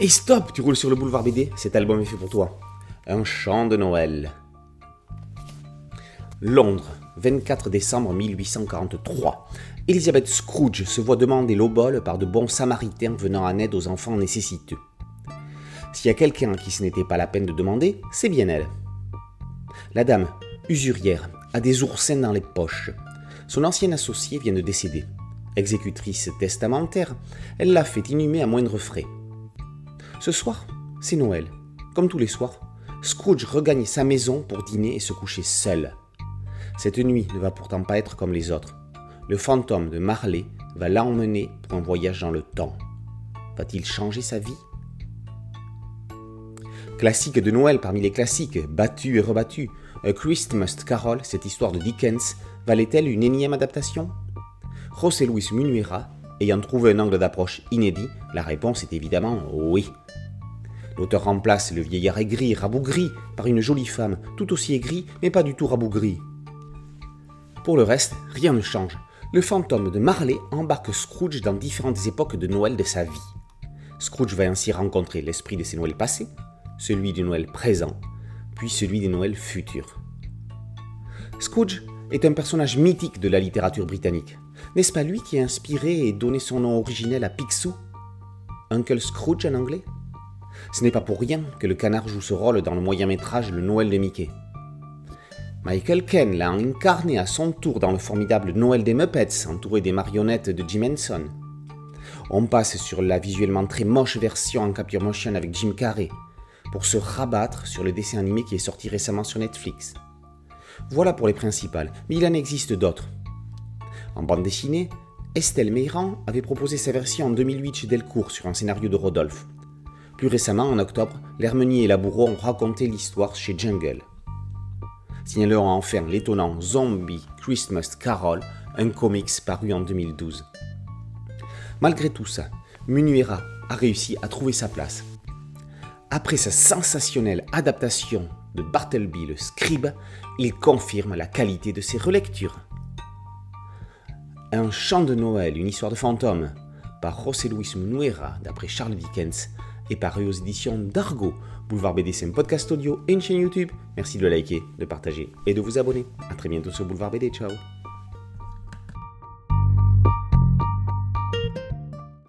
Hey stop, tu roules sur le boulevard BD, cet album est fait pour toi. Un chant de Noël. Londres, 24 décembre 1843. Elizabeth Scrooge se voit demander l'obole par de bons samaritains venant en aide aux enfants nécessiteux. S'il y a quelqu'un qui ce n'était pas la peine de demander, c'est bien elle. La dame, usurière, a des oursins dans les poches. Son ancien associé vient de décéder. Exécutrice testamentaire, elle l'a fait inhumer à moindre frais. Ce soir, c'est Noël. Comme tous les soirs, Scrooge regagne sa maison pour dîner et se coucher seul. Cette nuit ne va pourtant pas être comme les autres. Le fantôme de Marley va l'emmener pour un voyage dans le temps. Va-t-il changer sa vie? Classique de Noël parmi les classiques, battu et rebattu, A Christmas Carol, cette histoire de Dickens, valait-elle une énième adaptation? José Luis Munuera, ayant trouvé un angle d'approche inédit, la réponse est évidemment oui. L'auteur remplace le vieillard aigri, rabougri, par une jolie femme, tout aussi aigrie, mais pas du tout rabougrie. Pour le reste, rien ne change. Le fantôme de Marley embarque Scrooge dans différentes époques de Noël de sa vie. Scrooge va ainsi rencontrer l'esprit de ses Noëls passés, celui du Noël présent, puis celui des Noëls futurs. Scrooge est un personnage mythique de la littérature britannique. N'est-ce pas lui qui a inspiré et donné son nom originel à Picsou? Uncle Scrooge en anglais? Ce n'est pas pour rien que le canard joue ce rôle dans le moyen métrage Le Noël de Mickey. Michael Ken l'a incarné à son tour dans le formidable Noël des Muppets, entouré des marionnettes de Jim Henson. On passe sur la visuellement très moche version en capture motion avec Jim Carrey, pour se rabattre sur le dessin animé qui est sorti récemment sur Netflix. Voilà pour les principales, mais il en existe d'autres. En bande dessinée, Estelle Meyran avait proposé sa version en 2008 chez Delcourt sur un scénario de Rodolphe. Plus récemment, en octobre, l'Hermenie et la Bourreau ont raconté l'histoire chez Jungle. Signalons enfin l'étonnant Zombie Christmas Carol, un comics paru en 2012. Malgré tout ça, Munuera a réussi à trouver sa place. Après sa sensationnelle adaptation de Bartleby le Scribe, il confirme la qualité de ses relectures. Un chant de Noël, une histoire de fantôme, par José Luis Munuera, d'après Charles Dickens, est paru aux éditions d'Argo. Boulevard BD, c'est un podcast audio et une chaîne YouTube. Merci de le liker, de partager et de vous abonner. A très bientôt sur Boulevard BD. Ciao